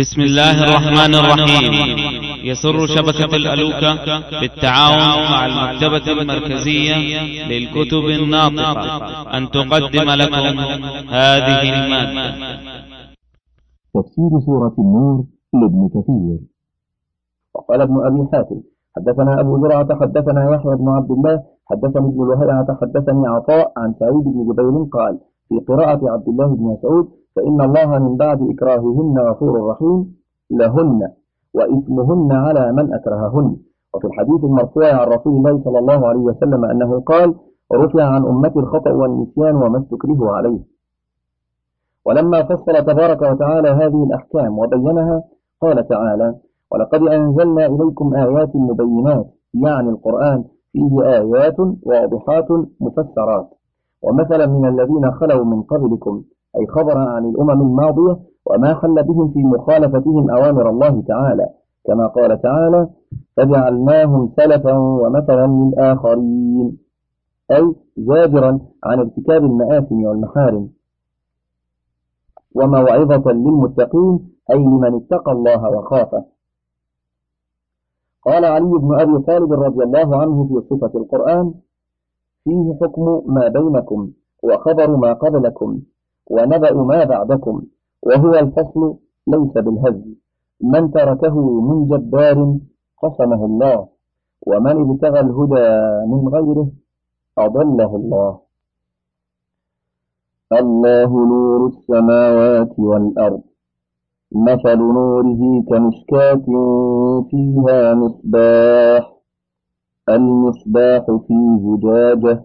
بسم الله الرحمن الرحيم. يسر شبكة الألوكة بالتعاون مع المكتبة المركزية للكتب الناطقة. أن تقدم لكم هذه المادة. تفسير سورة النور لابن كثير. وقال ابن أبي حاتم حدثنا أبو زرعة حدثنا يحيى بن عبد الله حدثني ابن لهيعة حدثني عطاء عن سعيد بن جبير قال في قراءة عبد الله بن مسعود فإن الله من بعد إكراههن غفور رحيم لهن وإثمهن على من أكرههن. وفي الحديث المرفوع عن رسول الله صلى الله عليه وسلم أنه قال رفع عن أمتي الخطأ والنسيان وما استكره عليه. ولما فصل تبارك وتعالى هذه الأحكام وبينها قال تعالى ولقد أنزلنا إليكم آيات مبينات يعني القرآن فيه آيات واضحات مفسرات. ومثلا من الذين خلوا من قبلكم أي خبرا عن الأمم الماضية وما حل بهم في مخالفتهم أوامر الله تعالى. كما قال تعالى فجعلناهم سلفا ومثلا للآخرين. أي زاجرا عن ارتكاب المآثم والمحارم. وموعظة للمتقين أي لمن اتقى الله وخافه. قال علي بن أبي طالب رضي الله عنه في صفة القرآن فيه حكم ما بينكم وخبر ما قبلكم. ونبأ ما بعدكم وهو الفصل ليس بالهزل. من تركه من جبار قسمه الله ومن ابتغى الهدى من غيره أضله الله. الله نور السماوات والأرض مثل نوره كمشكاة فيها مصباح المصباح في زجاجة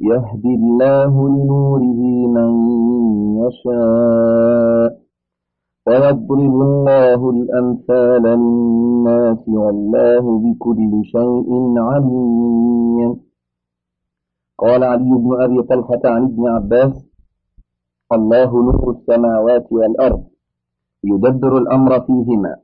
يهدي الله لنوره من يشاء ويضرب الله الأمثال للناس والله بكل شيء عليم. قال علي بن أبي طلحة عن ابن عباس الله نور السماوات والأرض يدبر الأمر فيهما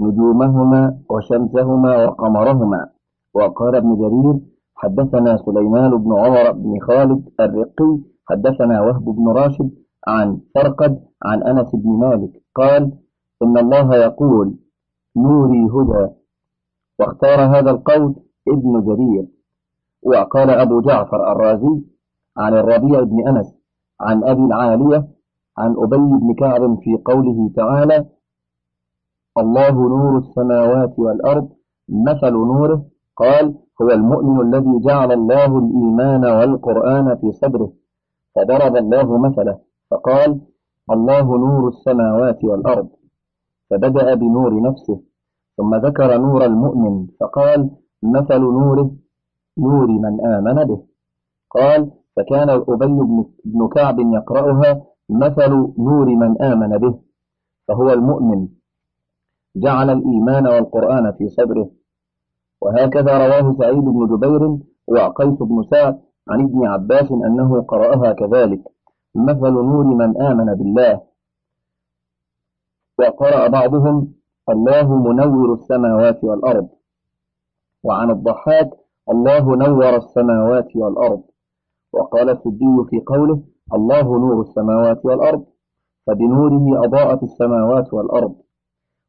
نجومهما وشمسهما وقمرهما. وقال ابن جرير حدثنا سليمان بن عمر بن خالد الرقي حدثنا وهب بن راشد عن فرقد عن أنس بن مالك قال إن الله يقول نوري هدى واختار هذا القول ابن جرير. وقال أبو جعفر الرازي عن الربيع بن أنس عن أبي العالية عن أبي بن كعب في قوله تعالى الله نور السماوات والأرض مثل نوره قال هو المؤمن الذي جعل الله الإيمان والقرآن في صدره فضرب الله مثله فقال الله نور السماوات والأرض. فبدأ بنور نفسه ثم ذكر نور المؤمن فقال مثل نوره نور من آمن به. قال فكان أبي بن كعب يقرأها مثل نور من آمن به. فهو المؤمن. جعل الإيمان والقرآن في صدره وهكذا رواه سعيد بن جبير وقيس بن سعد عن ابن عباس أنه قرأها كذلك. مثل نور من آمن بالله. وقرأ بعضهم الله منور السماوات والأرض. وعن الضحاك الله نور السماوات والأرض. وقال السدي في قوله الله نور السماوات والأرض. فبنوره أضاءت السماوات والأرض.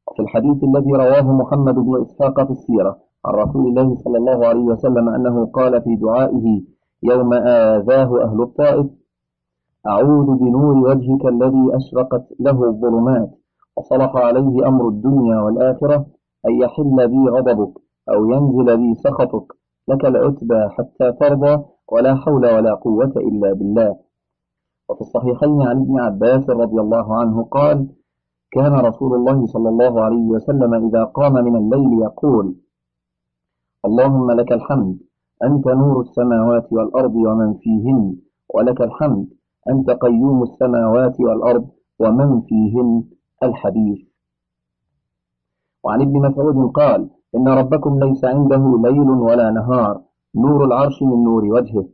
وفي الحديث الذي رواه محمد بن إسحاق في السيرة. عن رسول الله صلى الله عليه وسلم أنه قال في دعائه يوم آذاه أهل الطائف أعوذ بنور وجهك الذي أشرقت له الظلمات وصلح عليه أمر الدنيا والآخرة أن يحل بي غضبك أو ينزل بي سخطك لك العتبى حتى ترضى ولا حول ولا قوة إلا بالله. وفي الصحيحين عن ابن عباس رضي الله عنه قال كان رسول الله صلى الله عليه وسلم إذا قام من الليل يقول اللهم لك الحمد أنت نور السماوات والأرض ومن فيهن ولك الحمد أنت قيوم السماوات والأرض ومن فيهن الحديث. وعن ابن مسعود قال إن ربكم ليس عنده ليل ولا نهار نور العرش من نور وجهه.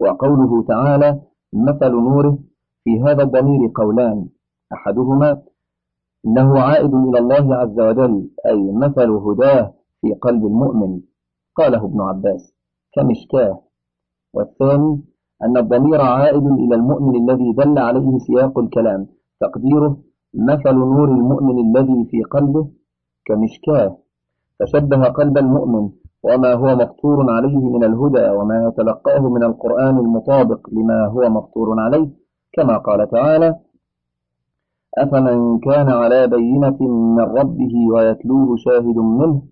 وقوله تعالى مثل نوره في هذا الضمير قولان أحدهما إنه عائد إلى الله عز وجل أي مثل هداه في قلب المؤمن. قاله ابن عباس. كمشكاة. والثاني أن الضمير عائد إلى المؤمن الذي دل عليه سياق الكلام. تقديره مثل نور المؤمن الذي في قلبه. كمشكاة. فشبه قلب المؤمن وما هو مفطور عليه من الهدى وما يتلقاه من القرآن المطابق لما هو مفطور عليه. كما قال تعالى أفمن كان على بينة من ربه ويتلوه شاهد منه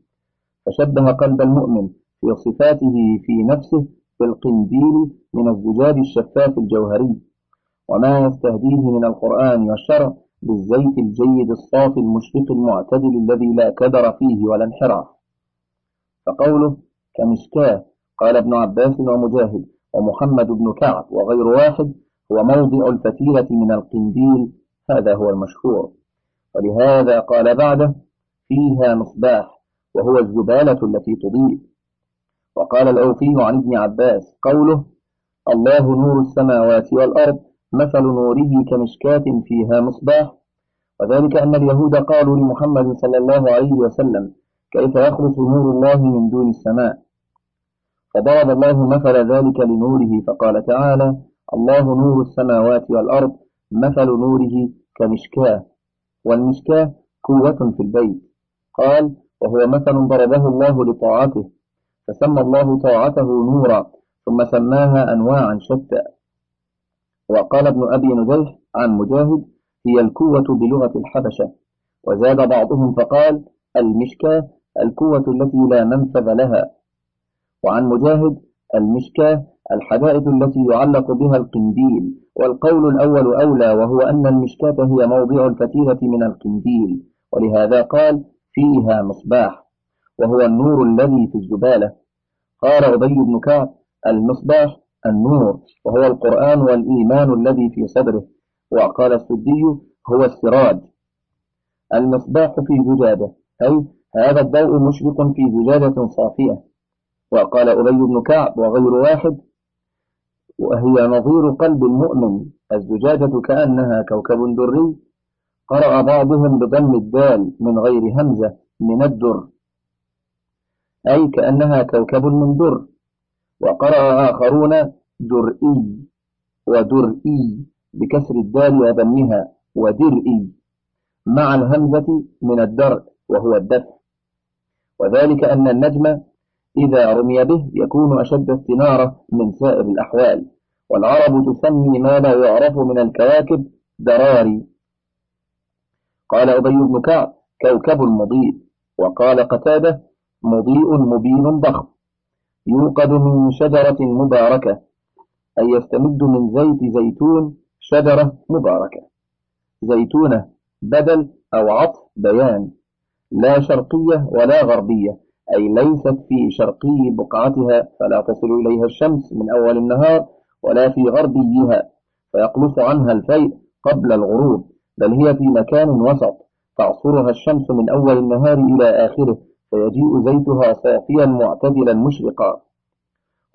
فشبه قلب المؤمن في صفاته في نفسه بالقنديل من الزجاج الشفاف الجوهري. وما يستهديه من القرآن والشرع بالزيت الجيد الصافي المشرق المعتدل الذي لا كدر فيه ولا انحراف. فقوله كمشكاة قال ابن عباس ومجاهد ومحمد بن كعب وغير واحد هو موضع الفتيلة من القنديل هذا هو المشهور. ولهذا قال بعده فيها مصباح وهو الزبالة التي تضيء. وقال الأوفي عن ابن عباس قوله الله نور السماوات والأرض مثل نوره كمشكاة فيها مصباح. وذلك أن اليهود قالوا لمحمد صلى الله عليه وسلم كيف يخلص نور الله من دون السماء؟ فضرب الله مثل ذلك لنوره فقال تعالى الله نور السماوات والأرض مثل نوره كمشكاة. والمشكاة قوة في البيت. قال وهو مثل ضربه الله لطاعته فسمى الله طاعته نورا ثم سماها أنواعا شتى. وقال ابن أبي نجيح عن مجاهد هي الكوة بلغة الحبشة. وزاد بعضهم فقال المشكاة الكوة التي لا منفذ لها. وعن مجاهد المشكاة الحدائد التي يعلق بها القنديل والقول الأول أولى وهو أن المشكاة هي موضع الفتيلة من القنديل. ولهذا قال فيها مصباح وهو النور الذي في الزبالة. قال أبي بن كعب المصباح النور وهو القرآن والإيمان الذي في صدره. وقال السدي هو السراج. المصباح في زجاجة أي هذا الضوء مشرق في زجاجة صافية. وقال أبي بن كعب وغير واحد وهي نظير قلب المؤمن. الزجاجة كأنها كوكب دري قرأ بعضهم بضم الدال من غير همزة من الدر. أي كأنها كوكب من در. وقرأ آخرون درئي ودرئي بكسر الدال وضمها ودرئي. مع الهمزة من الدرء وهو الدفع وذلك أن النجم إذا رمي به يكون أشد استنارة من سائر الأحوال. والعرب تسمي ما لا يعرف من الكواكب دراري. قال أبي بن كعب كوكب مضيء. وقال قتادة مضيء مبين ضخم. يوقد من شجرة مباركة أي يستمد من زيت زيتون شجرة مباركة. زيتونة بدل أو عطف بيان. لا شرقية ولا غربية أي ليست في شرقي بقعتها فلا تصل إليها الشمس من أول النهار ولا في غربيها فيقلص عنها الفيء قبل الغروب. بل هي في مكان وسط تعصرها الشمس من أول النهار إلى آخره فيجيء زيتها صافيا معتدلا مشرقا.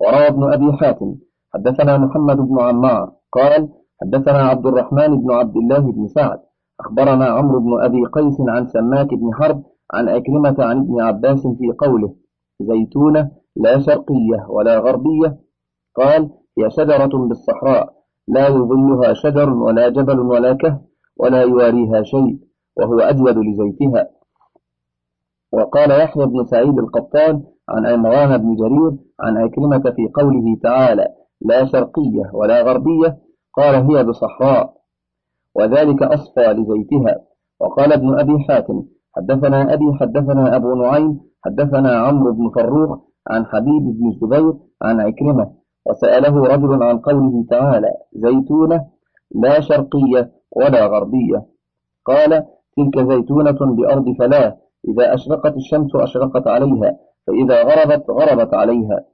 وروى ابن أبي حاتم حدثنا محمد بن عمار قال حدثنا عبد الرحمن بن عبد الله بن سعد أخبرنا عمرو بن أبي قيس عن سماك بن حرب عن أكرمة عن ابن عباس في قوله زيتونة لا شرقية ولا غربية. قال هي شجرة بالصحراء لا يظلها شجر ولا جبل ولا كهف. ولا يواريها شيء وهو أجود لزيتها. وقال يحيى بن سعيد القطان عن عمران بن جرير عن أكرمة في قوله تعالى لا شرقية ولا غربية قال هي بصحراء وذلك أصفى لزيتها. وقال ابن أبي حاتم حدثنا أبي حدثنا أبو نعيم حدثنا عمرو بن فروخ عن حبيب بن الزبير عن عكرمة وسأله رجل عن قوله تعالى زيتونة لا شرقية ولا غربية. قال تلك زيتونة بأرض فلاة إذا أشرقت الشمس أشرقت عليها فإذا غربت غربت عليها.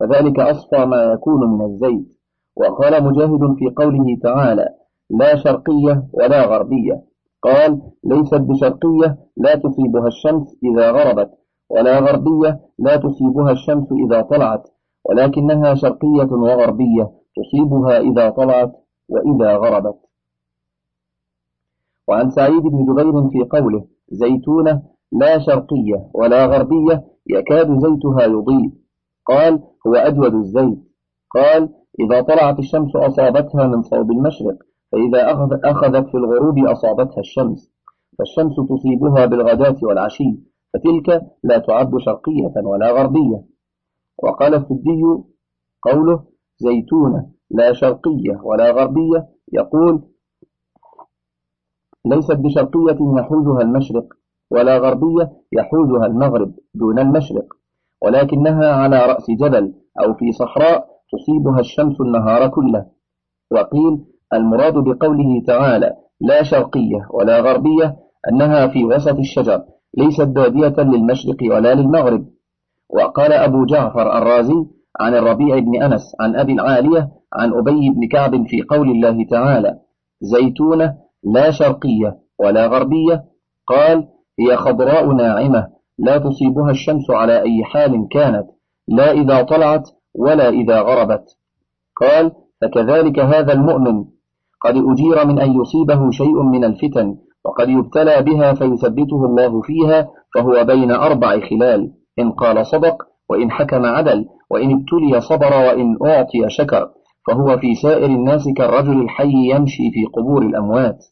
فذلك أصفى ما يكون من الزيت. وقال مجاهد في قوله تعالى لا شرقية ولا غربية. قال ليست بشرقية لا تصيبها الشمس إذا غربت ولا غربية لا تصيبها الشمس إذا طلعت ولكنها شرقية وغربية تصيبها إذا طلعت وإذا غربت. وعن سعيد بن جبير في قوله زيتونة لا شرقية ولا غربية يكاد زيتها يضيء. قال هو أجود الزيت. قال إذا طلعت الشمس أصابتها من صوب المشرق فإذا أخذت في الغروب أصابتها الشمس. فالشمس تصيبها بالغداة والعشي فتلك لا تعد شرقية ولا غربية. وقال السدي قوله زيتونة لا شرقية ولا غربية يقول ليست بشرقية يحوزها المشرق ولا غربية يحوزها المغرب دون المشرق ولكنها على رأس جبل أو في صحراء تصيبها الشمس النهار كله. وقيل المراد بقوله تعالى لا شرقية ولا غربية أنها في وسط الشجر ليست بادية للمشرق ولا للمغرب. وقال أبو جعفر الرازي عن الربيع بن أنس عن أبي العالية عن أبي بن كعب في قول الله تعالى زيتونة لا شرقية ولا غربية. قال هي خضراء ناعمة لا تصيبها الشمس على أي حال كانت لا إذا طلعت ولا إذا غربت. قال فكذلك هذا المؤمن. قد أجير من أن يصيبه شيء من الفتن وقد يبتلى بها فيثبته الله فيها فهو بين أربع خلال. إن قال صدق وإن حكم عدل وإن ابتلي صبر وإن أعطي شكر فهو في سائر الناس كالرجل الحي يمشي في قبور الأموات.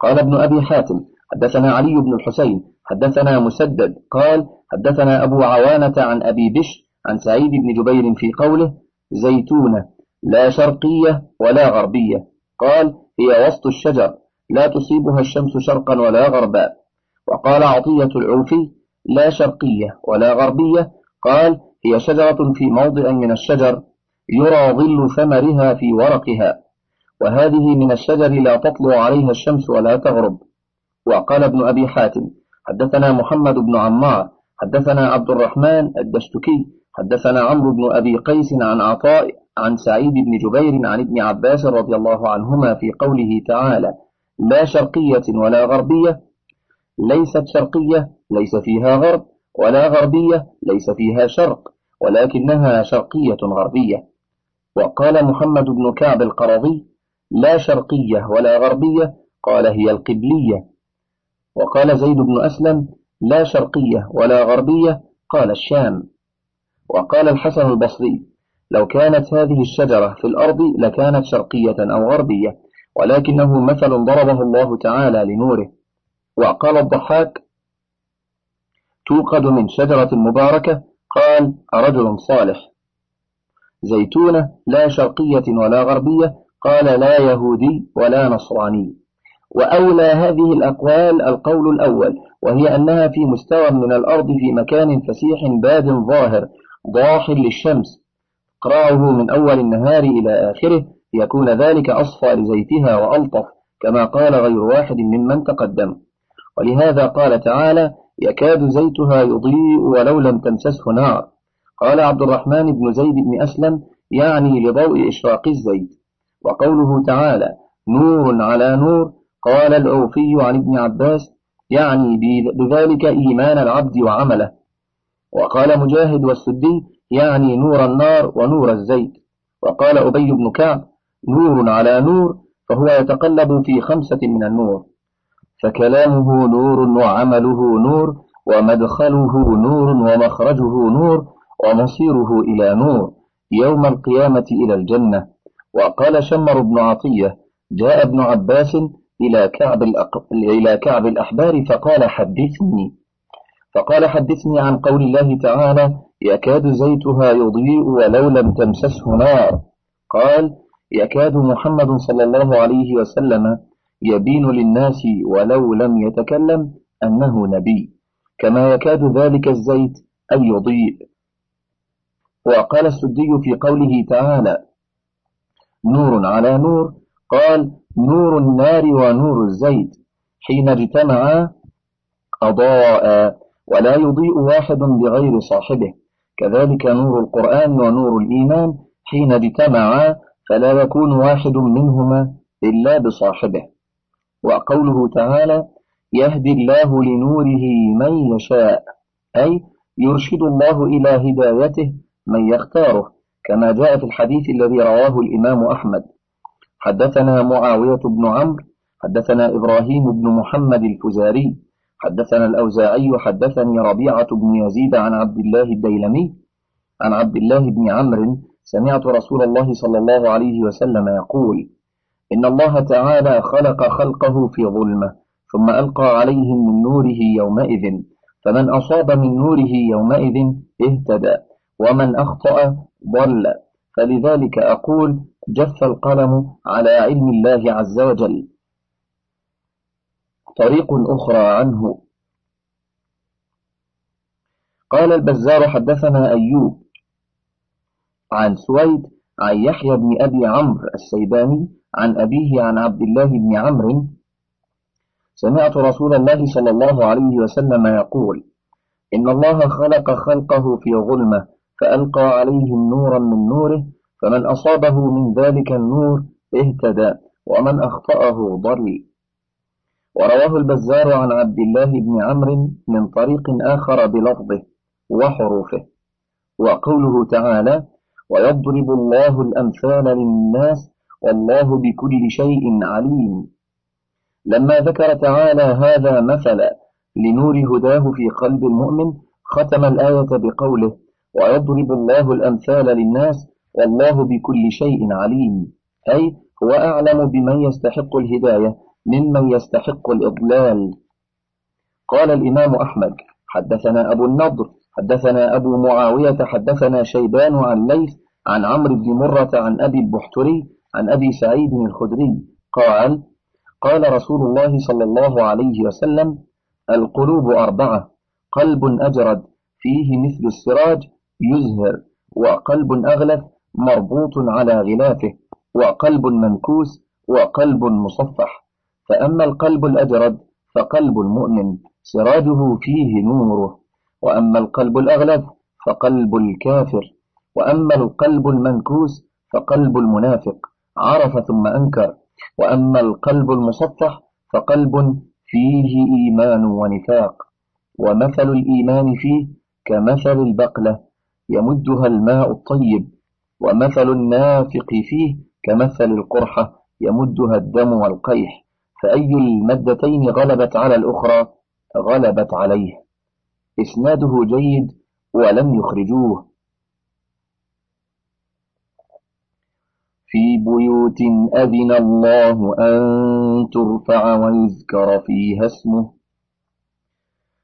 قال ابن أبي حاتم حدثنا علي بن الحسين حدثنا مسدد قال حدثنا أبو عوانة عن أبي بش عن سعيد بن جبير في قوله زيتونة لا شرقية ولا غربية. قال هي وسط الشجر لا تصيبها الشمس شرقا ولا غربا. وقال عطية العوفي لا شرقية ولا غربية. قال هي شجرة في موضع من الشجر يرى ظل ثمرها في ورقها. وهذه من الشجر لا تطلع عليها الشمس ولا تغرب. وقال ابن أبي حاتم حدثنا محمد بن عمار حدثنا عبد الرحمن الدشتكي حدثنا عمرو بن أبي قيس عن عطاء عن سعيد بن جبير عن ابن عباس رضي الله عنهما في قوله تعالى لا شرقية ولا غربية ليست شرقية ليس فيها غرب ولا غربية ليس فيها شرق ولكنها شرقية غربية. وقال محمد بن كعب القرضي لا شرقية ولا غربية قال هي القبلية. وقال زيد بن أسلم لا شرقية ولا غربية قال الشام. وقال الحسن البصري لو كانت هذه الشجرة في الأرض لكانت شرقية أو غربية ولكنه مثل ضربه الله تعالى لنوره. وقال الضحاك توقد من شجرة مباركة قال رجل صالح. زيتونة لا شرقية ولا غربية قال لا يهودي ولا نصراني. وأولى هذه الأقوال القول الأول وهي أنها في مستوى من الأرض في مكان فسيح باد ظاهر ضاح للشمس. قرعه من أول النهار إلى آخره يكون ذلك أصفى لزيتها وألطف كما قال غير واحد ممن تقدم. ولهذا قال تعالى يكاد زيتها يضيء ولو لم تمسسه نار. قال عبد الرحمن بن زيد بن أسلم يعني لضوء إشراق الزيت. وقوله تعالى نور على نور قال العوفي عن ابن عباس يعني بذلك إيمان العبد وعمله. وقال مجاهد والسدي يعني نور النار ونور الزيت. وقال أبي بن كعب نور على نور فهو يتقلب في خمسة من النور. فكلامه نور وعمله نور ومدخله نور ومخرجه نور ومصيره إلى نور يوم القيامة إلى الجنة. وقال شمر بن عطية جاء ابن عباس إلى كعب, الأق... إلى كعب الأحبار فقال حدثني. فقال حدثني عن قول الله تعالى يكاد زيتها يضيء ولو لم تمسسه نار. قال يكاد محمد صلى الله عليه وسلم يبين للناس ولو لم يتكلم أنه نبي. كما يكاد ذلك الزيت أن يضيء. وقال السدي في قوله تعالى نور على نور. قال نور النار ونور الزيت. حين اجتمعا أضاء ولا يضيء واحد بغير صاحبه. كذلك نور القرآن ونور الإيمان. حين اجتمعا فلا يكون واحد منهما إلا بصاحبه. وقوله تعالى يهدي الله لنوره من يشاء. أي يرشد الله إلى هدايته من يختاره. كما جاء في الحديث الذي رواه الإمام أحمد. حدثنا معاوية بن عمرو حدثنا إبراهيم بن محمد الفزاري حدثنا الأوزاعي حدثني ربيعة بن يزيد عن عبد الله الديلمي عن عبد الله بن عمرو سمعت رسول الله صلى الله عليه وسلم يقول إن الله تعالى خلق خلقه في ظلمة ثم ألقى عليهم من نوره يومئذ فمن أصاب من نوره يومئذ اهتدى ومن أخطأ ضل. فلذلك أقول جف القلم على علم الله عز وجل. طريق أخرى عنه. قال البزار حدثنا أيوب عن سويد عن يحيى بن أبي عمرو السيباني عن أبيه عن عبد الله بن عمرو. سمعت رسول الله صلى الله عليه وسلم يقول إن الله خلق خلقه في ظلمة فألقى عليهم نورا من نوره فمن أصابه من ذلك النور اهتدى ومن أخطأه ضل. ورواه البزار عن عبد الله بن عمرو من طريق آخر بلفظه وحروفه. وقوله تعالى ويضرب الله الأمثال للناس والله بكل شيء عليم لما ذكر تعالى هذا مثلا لنور هداه في قلب المؤمن ختم الآية بقوله ويضرب الله الأمثال للناس والله بكل شيء عليم. أي هو أعلم بمن يستحق الهداية ممن يستحق الإضلال. قال الإمام أحمد حدثنا أبو النضر حدثنا أبو معاوية حدثنا شيبان عن ليث عن عمرو بن مرة عن أبي البحتري عن أبي سعيد الخدري. قال قال رسول الله صلى الله عليه وسلم القلوب أربعة قلب أجرد فيه مثل السراج يزهر وقلب أغلف مربوط على غلافه وقلب منكوس وقلب مصفح. فأما القلب الأجرد فقلب المؤمن سراجه فيه نوره. وأما القلب الأغلف فقلب الكافر. وأما القلب المنكوس فقلب المنافق عرف ثم أنكر. وأما القلب المصفح فقلب فيه إيمان ونفاق. ومثل الإيمان فيه كمثل البقلة. يمدها الماء الطيب ومثل النافق فيه كمثل القرحة يمدها الدم والقيح. فأي المدتين غلبت على الأخرى غلبت عليه. إسناده جيد ولم يخرجوه. في بيوت أذن الله أن ترفع ويذكر فيها اسمه.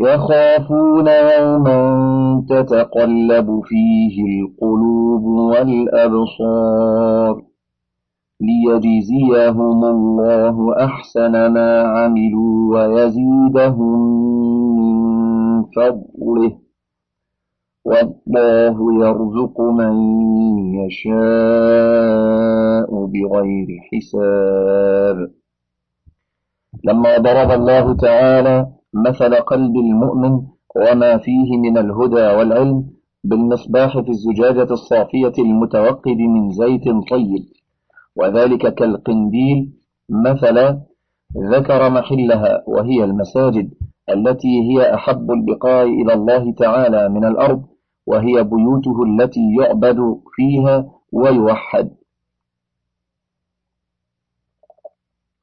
يخافون يوما تتقلب فيه القلوب والأبصار ليجزيهم الله أحسن ما عملوا ويزيدهم من فضله والله يرزق من يشاء بغير حساب. لما ضرب الله تعالى مثل قلب المؤمن وما فيه من الهدى والعلم بالمصباح في الزجاجة الصافية المتوقد من زيت طيب. وذلك كالقنديل مثل ذكر محلها وهي المساجد التي هي أحب البقاع إلى الله تعالى من الأرض وهي بيوته التي يعبد فيها ويوحد.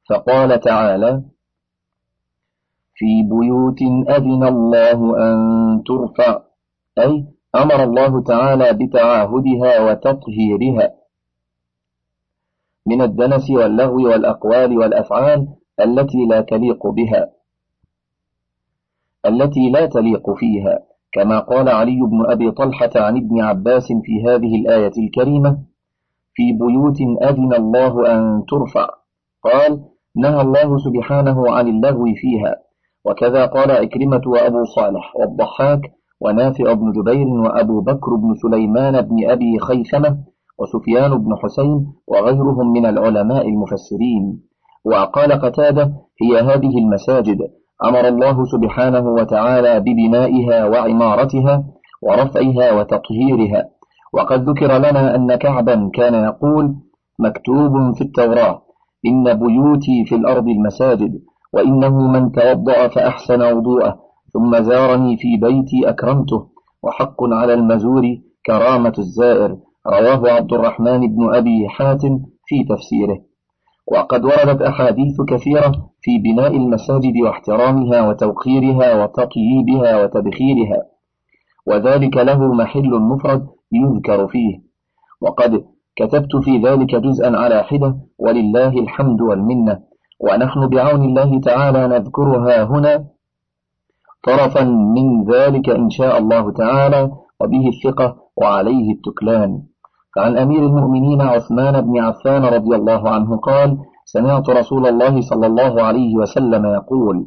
فقال تعالى في بيوت أذن الله أن ترفع. أي أمر الله تعالى بتعاهدها وتطهيرها. من الدنس واللغو والأقوال والأفعال التي لا تليق بها. التي لا تليق فيها. كما قال علي بن أبي طلحة عن ابن عباس في هذه الآية الكريمة في بيوت أذن الله أن ترفع. قال نهى الله سبحانه عن اللغو فيها. وكذا قال عكرمة وأبو صالح والضحاك ونافع بن جبير وأبو بكر بن سليمان بن أبي خيثمة وسفيان بن حسين وغيرهم من العلماء المفسرين. وقال قتادة هي هذه المساجد. أمر الله سبحانه وتعالى ببنائها وعمارتها ورفعها وتطهيرها. وقد ذكر لنا أن كعبا كان يقول مكتوب في التوراة إن بيوتي في الأرض المساجد. وإنه من توضأ فأحسن وضوءه ثم زارني في بيتي أكرمته وحق على المزور كرامة الزائر رواه عبد الرحمن بن أبي حاتم في تفسيره. وقد وردت أحاديث كثيرة في بناء المساجد واحترامها وتوقيرها وتطييبها وتبخيرها وذلك له محل مفرد يذكر فيه. وقد كتبت في ذلك جزءا على حدة ولله الحمد والمنة. ونحن بعون الله تعالى نذكرها هنا طرفا من ذلك إن شاء الله تعالى وبه الثقة وعليه التكلان. فعن أمير المؤمنين عثمان بن عفان رضي الله عنه قال سمعت رسول الله صلى الله عليه وسلم يقول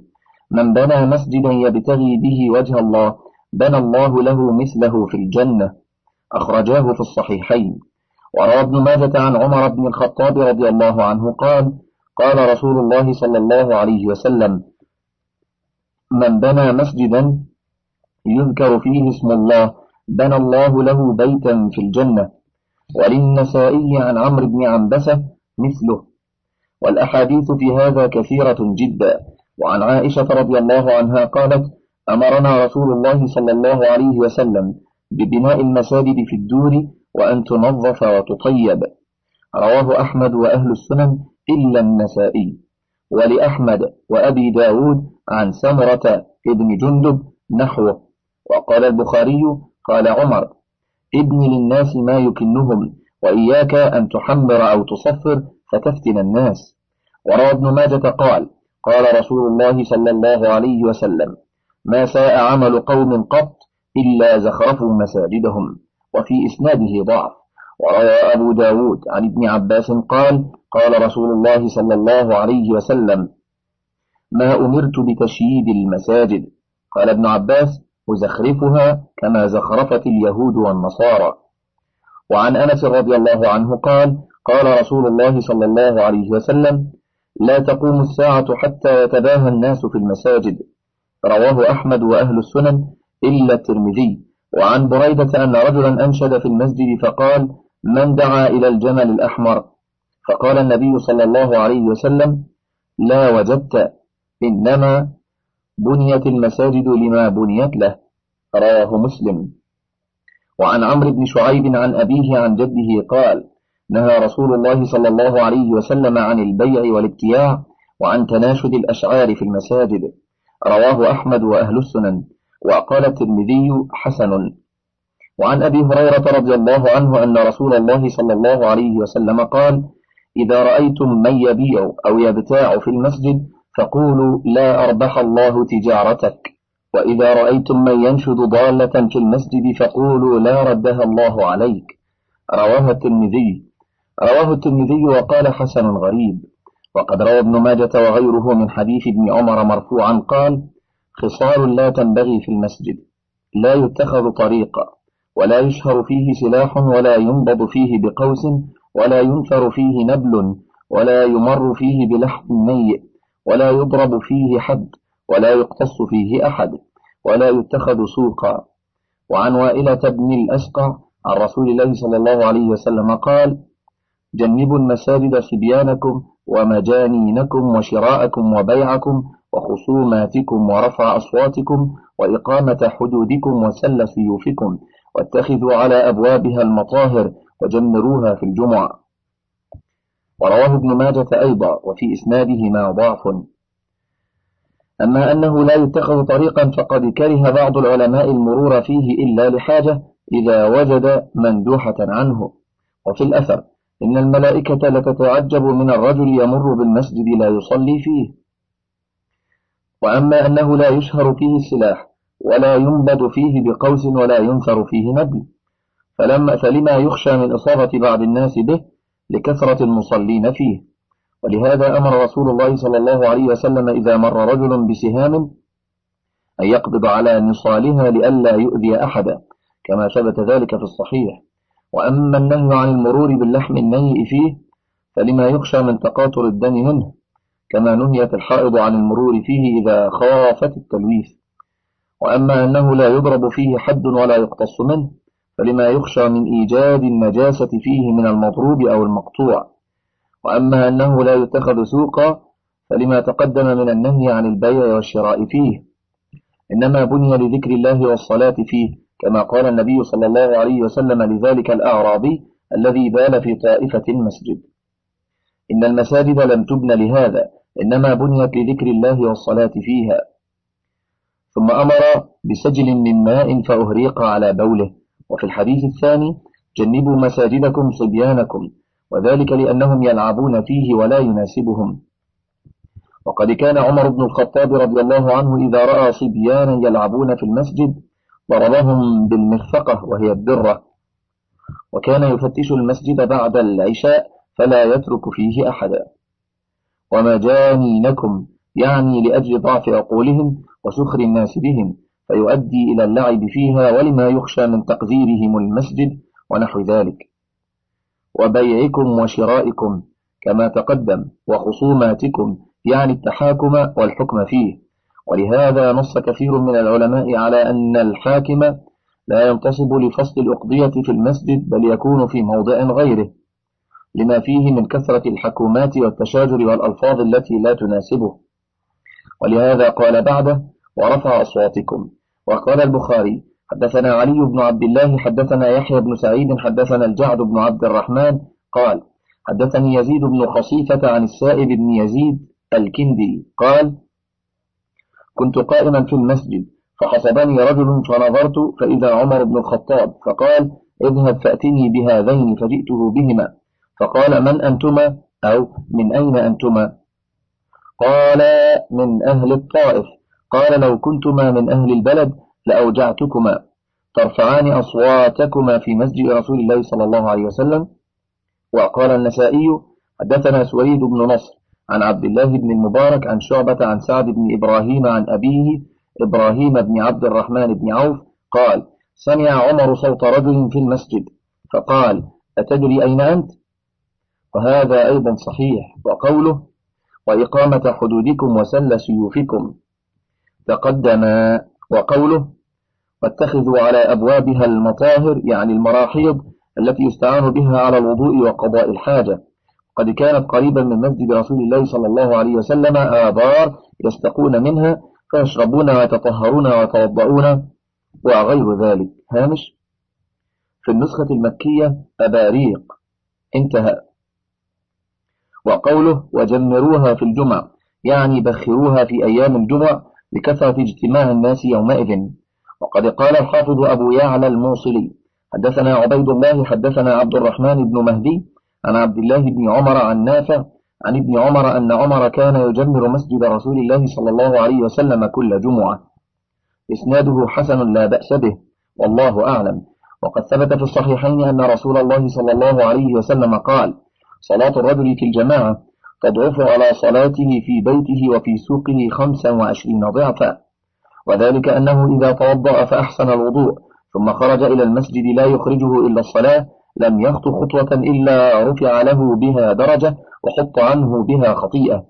من بنى مسجدا يبتغي به وجه الله بنى الله له مثله في الجنة أخرجاه في الصحيحين. وروى ابن ماجة عن عمر بن الخطاب رضي الله عنه قال قال رسول الله صلى الله عليه وسلم من بنى مسجدا يذكر فيه اسم الله بنى الله له بيتا في الجنة وللنسائي عن عمرو بن عنبسة مثله. والأحاديث في هذا كثيرة جدا. وعن عائشة رضي الله عنها قالت أمرنا رسول الله صلى الله عليه وسلم ببناء المساجد في الدور وأن تنظف وتطيب. رواه أحمد وأهل السنن إلا النسائي. ولأحمد وأبي داود عن سمرة ابن جندب نحوه. وقال البخاري قال عمر ابن للناس ما يكنهم وإياك أن تحمر أو تصفر فتفتن الناس. وروى ابن ماجة قال قال رسول الله صلى الله عليه وسلم ما ساء عمل قوم قط إلا زخرفوا مساجدهم وفي إسناده ضعف. وروى أبو داود عن ابن عباس قال قال رسول الله صلى الله عليه وسلم ما أمرت بتشييد المساجد. قال ابن عباس وزخرفها كما زخرفت اليهود والنصارى. وعن أنس رضي الله عنه قال قال رسول الله صلى الله عليه وسلم لا تقوم الساعة حتى يتباهى الناس في المساجد. رواه أحمد وأهل السنن إلا الترمذي. وعن بريدة أن رجلا أنشد في المسجد فقال من دعا إلى الجمل الأحمر. فقال النبي صلى الله عليه وسلم لا وجدت إنما بنيت المساجد لما بنيت له. رواه مسلم. وعن عمرو بن شعيب عن أبيه عن جده قال نهى رسول الله صلى الله عليه وسلم عن البيع والابتياع وعن تناشد الأشعار في المساجد. رواه أحمد وأهل السنن. وقال الترمذي حسن. وعن أبي هريرة رضي الله عنه أن رسول الله صلى الله عليه وسلم قال إذا رأيتم من يبيع أو يبتاع في المسجد فقولوا لا أربح الله تجارتك وإذا رأيتم من ينشد ضالة في المسجد فقولوا لا ردها الله عليك. رواه الترمذي. رواه الترمذي وقال حسن غريب. وقد روى ابن ماجة وغيره من حديث ابن عمر مرفوعا قال خصال لا تنبغي في المسجد لا يتخذ طريقا. ولا يشهر فيه سلاح ولا ينبض فيه بقوس ولا ينثر فيه نبل ولا يمر فيه بلحم ميت ولا يضرب فيه حد ولا يقتص فيه أحد ولا يتخذ سوقا. وعن وائلة بن الأسقع عن رسول الله صلى الله عليه وسلم قال جنبوا المساجد صبيانكم ومجانينكم وشراءكم وبيعكم وخصوماتكم ورفع أصواتكم وإقامة حدودكم وسل سيوفكم واتخذوا على أبوابها المطاهر وجمروها في الجمعة ورواه ابن ماجة أيضا وفي إسناده ما ضعف. أما أنه لا يتخذ طريقا فقد كره بعض العلماء المرور فيه إلا لحاجة إذا وجد مندوحة عنه. وفي الأثر إن الملائكة لتتعجب من الرجل يمر بالمسجد لا يصلي فيه. وأما أنه لا يشهر فيه السلاح ولا ينبض فيه بقوس ولا ينثر فيه نبل فلما فلما يخشى من إصابة بعض الناس به لكثرة المصلين فيه. ولهذا أمر رسول الله صلى الله عليه وسلم إذا مر رجل بسهام أن يقبض على نصالها لئلا يؤذي أحدا كما ثبت ذلك في الصحيح. وأما النهي عن المرور باللحم النيء فيه فلما يخشى من تقاطر الدم منه كما نهيت الحائض عن المرور فيه إذا خافت التلويث. وأما أنه لا يضرب فيه حد ولا يقتص منه فلما يخشى من إيجاد النجاسة فيه من المضروب أو المقطوع. وأما أنه لا يتخذ سوقا فلما تقدم من النهي عن البيع والشراء فيه. إنما بني لذكر الله والصلاة فيه كما قال النبي صلى الله عليه وسلم لذلك الأعرابي الذي بال في طائفة المسجد. إن المساجد لم تبن لهذا إنما بنيت لذكر الله والصلاة فيها. ثم أمر بسجل من ماء فأهريق على بوله. وفي الحديث الثاني جنبوا مساجدكم صبيانكم وذلك لأنهم يلعبون فيه ولا يناسبهم. وقد كان عمر بن الخطاب رضي الله عنه إذا رأى صبيانا يلعبون في المسجد ضربهم بالمرفقة وهي الدرة. وكان يفتش المسجد بعد العشاء فلا يترك فيه أحدا. ومجانينكم يعني لأجل ضعف عقولهم وسخر الناس بهم فيؤدي إلى اللعب فيها ولما يخشى من تقذيرهم المسجد ونحو ذلك. وبيعكم وشرائكم كما تقدم وخصوماتكم يعني التحاكم والحكم فيه. ولهذا نص كثير من العلماء على أن الحاكم لا ينتصب لفصل الأقضية في المسجد بل يكون في موضع غيره. لما فيه من كثرة الحكومات والتشاجر والألفاظ التي لا تناسبه. ولهذا قال بعده ورفع أصواتكم. وقال البخاري حدثنا علي بن عبد الله حدثنا يحيى بن سعيد حدثنا الجعد بن عبد الرحمن قال حدثني يزيد بن خصيفة عن السائب بن يزيد الكندي قال كنت قائما في المسجد فحسبني رجل فنظرت فإذا عمر بن الخطاب فقال اذهب فأتني بهذين فجئته بهما. فقال من أنتما؟ أو من أين أنتما؟ قال من أهل الطائف. قال لو كنتما من أهل البلد لأوجعتكما. ترفعان أصواتكما في مسجد رسول الله صلى الله عليه وسلم. وقال النسائي حدثنا سويد بن نصر عن عبد الله بن المبارك عن شعبة عن سعد بن إبراهيم عن أبيه إبراهيم بن عبد الرحمن بن عوف قال سمع عمر صوت رجل في المسجد فقال أتدري أين أنت؟ وهذا أيضا صحيح وقوله وإقامة حدودكم وسل سيوفكم. تقدم وقوله واتخذوا على أبوابها المطاهر يعني المراحيض التي يستعان بها على الوضوء وقضاء الحاجة. قد كانت قريبا من مسجد رسول الله صلى الله عليه وسلم آبار يستقون منها فيشربون ويتطهرون ويتوضؤون وغير ذلك. هامش؟ في النسخة المكية أباريق. انتهى. وقوله وجمروها في الجمع يعني بخروها في أيام الجمع لكثرة اجتماع الناس يومئذ. وقد قال الحافظ أبو يعلى الموصلي حدثنا عبيد الله حدثنا عبد الرحمن بن مهدي عن عبد الله بن عمر عن نافع عن ابن عمر أن عمر كان يجمر مسجد رسول الله صلى الله عليه وسلم كل جمعة. إسناده حسن لا بأس به والله أعلم. وقد ثبت في الصحيحين أن رسول الله صلى الله عليه وسلم قال صلاة الرجل في الجماعة تضعف على صلاته في بيته وفي سوقه خمسا وعشرين ضعفا. وذلك أنه إذا توضأ فأحسن الوضوء ثم خرج إلى المسجد لا يخرجه إلا الصلاة لم يخط خطوة إلا رفع له بها درجة وحط عنه بها خطيئة.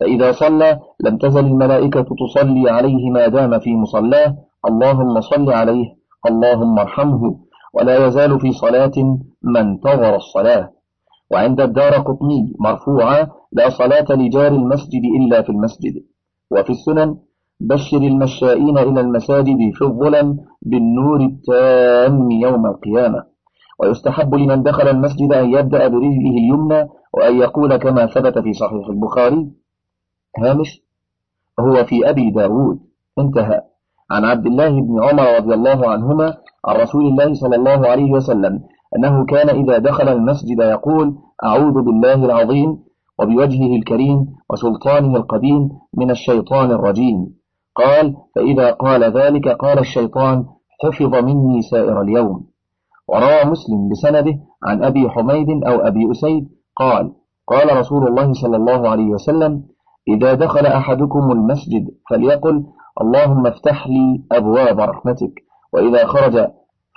فإذا صلى لم تزل الملائكة تصلي عليه ما دام في مصلاه. اللهم صل عليه اللهم ارحمه. ولا يزال في صلاة من انتظر الصلاة. وعند الدار قطني مرفوعا لا صلاة لجار المسجد إلا في المسجد. وفي السنن بشر المشائين إلى المساجد في الظلم بالنور التام يوم القيامة. ويستحب لمن دخل المسجد أن يبدأ برجله اليمنى وأن يقول كما ثبت في صحيح البخاري هامش هو في أبي داود. انتهى. عن عبد الله بن عمر رضي الله عنهما عن رسول الله صلى الله عليه وسلم أنه كان إذا دخل المسجد يقول أعوذ بالله العظيم وبوجهه الكريم وسلطانه القديم من الشيطان الرجيم. قال فإذا قال ذلك قال الشيطان حفظ مني سائر اليوم. وروى مسلم بسنده عن أبي حميد أو أبي أسيد قال قال رسول الله صلى الله عليه وسلم إذا دخل أحدكم المسجد فليقل اللهم افتح لي أبواب رحمتك وإذا خرج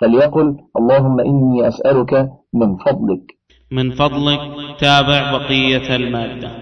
فليقل اللهم إني أسألك من فضلك. من فضلك تابع بقية المادة.